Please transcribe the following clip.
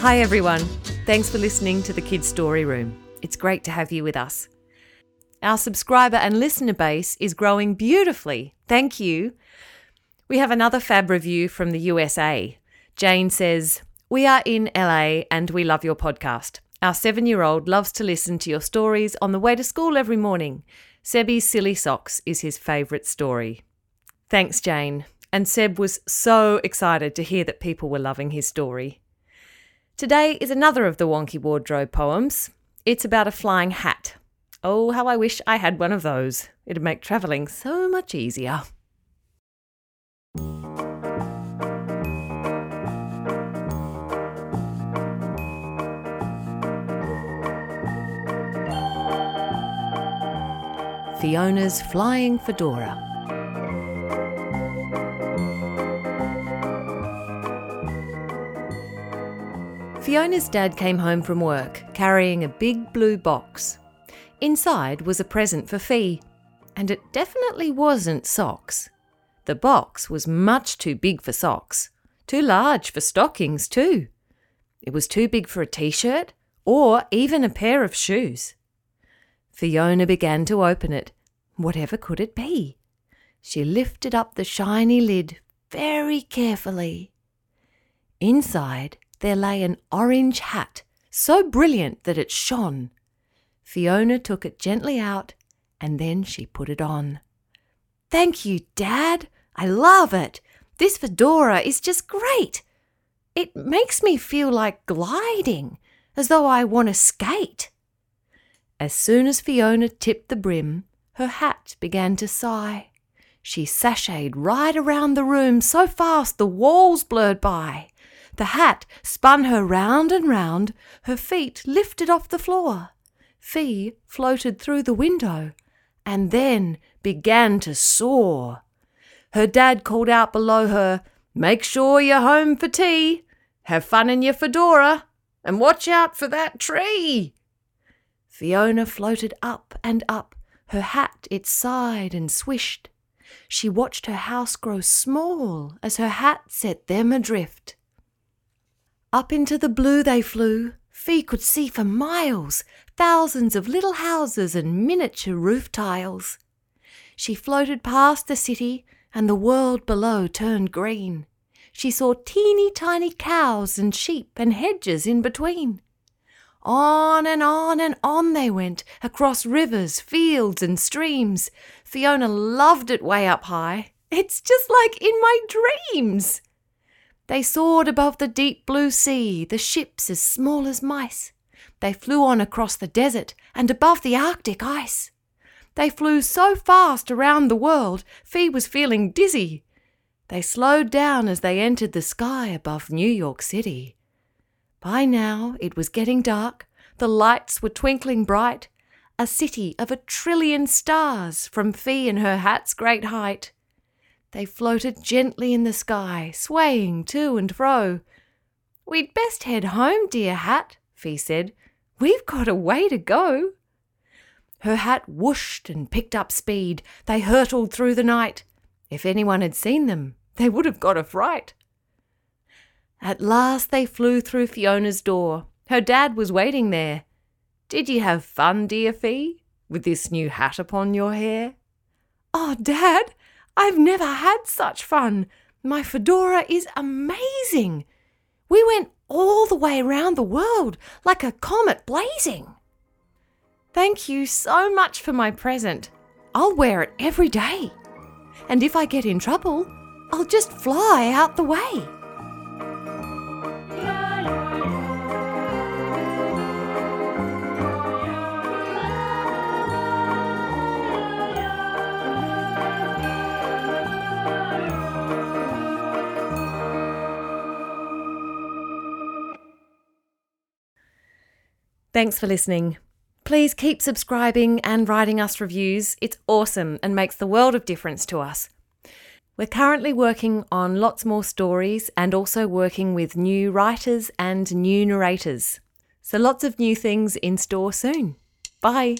Hi, everyone. Thanks for listening to the Kids Story Room. It's great to have you with us. Our subscriber and listener base is growing beautifully. Thank you. We have another fab review from the USA. Jane says, We are in LA and we love your podcast. Our seven year old loves to listen to your stories on the way to school every morning. Sebby's Silly Socks is his favourite story. Thanks, Jane. And Seb was so excited to hear that people were loving his story. Today is another of the Wonky Wardrobe poems. It's about a flying hat. Oh, how I wish I had one of those. It'd make travelling so much easier. Fiona's Flying Fedora. Fiona's dad came home from work carrying a big blue box. Inside was a present for Fee, and it definitely wasn't socks. The box was much too big for socks, too large for stockings, too. It was too big for a t shirt or even a pair of shoes. Fiona began to open it. Whatever could it be? She lifted up the shiny lid very carefully. Inside there lay an orange hat, so brilliant that it shone. Fiona took it gently out and then she put it on. Thank you, Dad. I love it. This fedora is just great. It makes me feel like gliding, as though I want to skate. As soon as Fiona tipped the brim, her hat began to sigh. She sashayed right around the room so fast the walls blurred by. The hat spun her round and round, her feet lifted off the floor. Fee floated through the window and then began to soar. Her dad called out below her, Make sure you're home for tea. Have fun in your fedora and watch out for that tree. Fiona floated up and up. Her hat it sighed and swished. She watched her house grow small as her hat set them adrift. Up into the blue they flew. Fee could see for miles thousands of little houses and miniature roof tiles. She floated past the city, and the world below turned green. She saw teeny tiny cows and sheep and hedges in between. On and on and on they went, across rivers, fields, and streams. Fiona loved it way up high. It's just like in my dreams. They soared above the deep blue sea, the ships as small as mice. They flew on across the desert and above the Arctic ice. They flew so fast around the world, Fee was feeling dizzy. They slowed down as they entered the sky above New York City. By now it was getting dark, the lights were twinkling bright, a city of a trillion stars from Fee and her hat's great height. They floated gently in the sky, swaying to and fro. We'd best head home, dear hat, Fee said. We've got a way to go. Her hat whooshed and picked up speed. They hurtled through the night. If anyone had seen them, they would have got a fright. At last they flew through Fiona's door. Her dad was waiting there. Did you have fun, dear Fee, with this new hat upon your hair? Oh, Dad, I've never had such fun. My fedora is amazing. We went all the way around the world like a comet blazing. Thank you so much for my present. I'll wear it every day. And if I get in trouble, I'll just fly out the way. Thanks for listening. Please keep subscribing and writing us reviews. It's awesome and makes the world of difference to us. We're currently working on lots more stories and also working with new writers and new narrators. So lots of new things in store soon. Bye.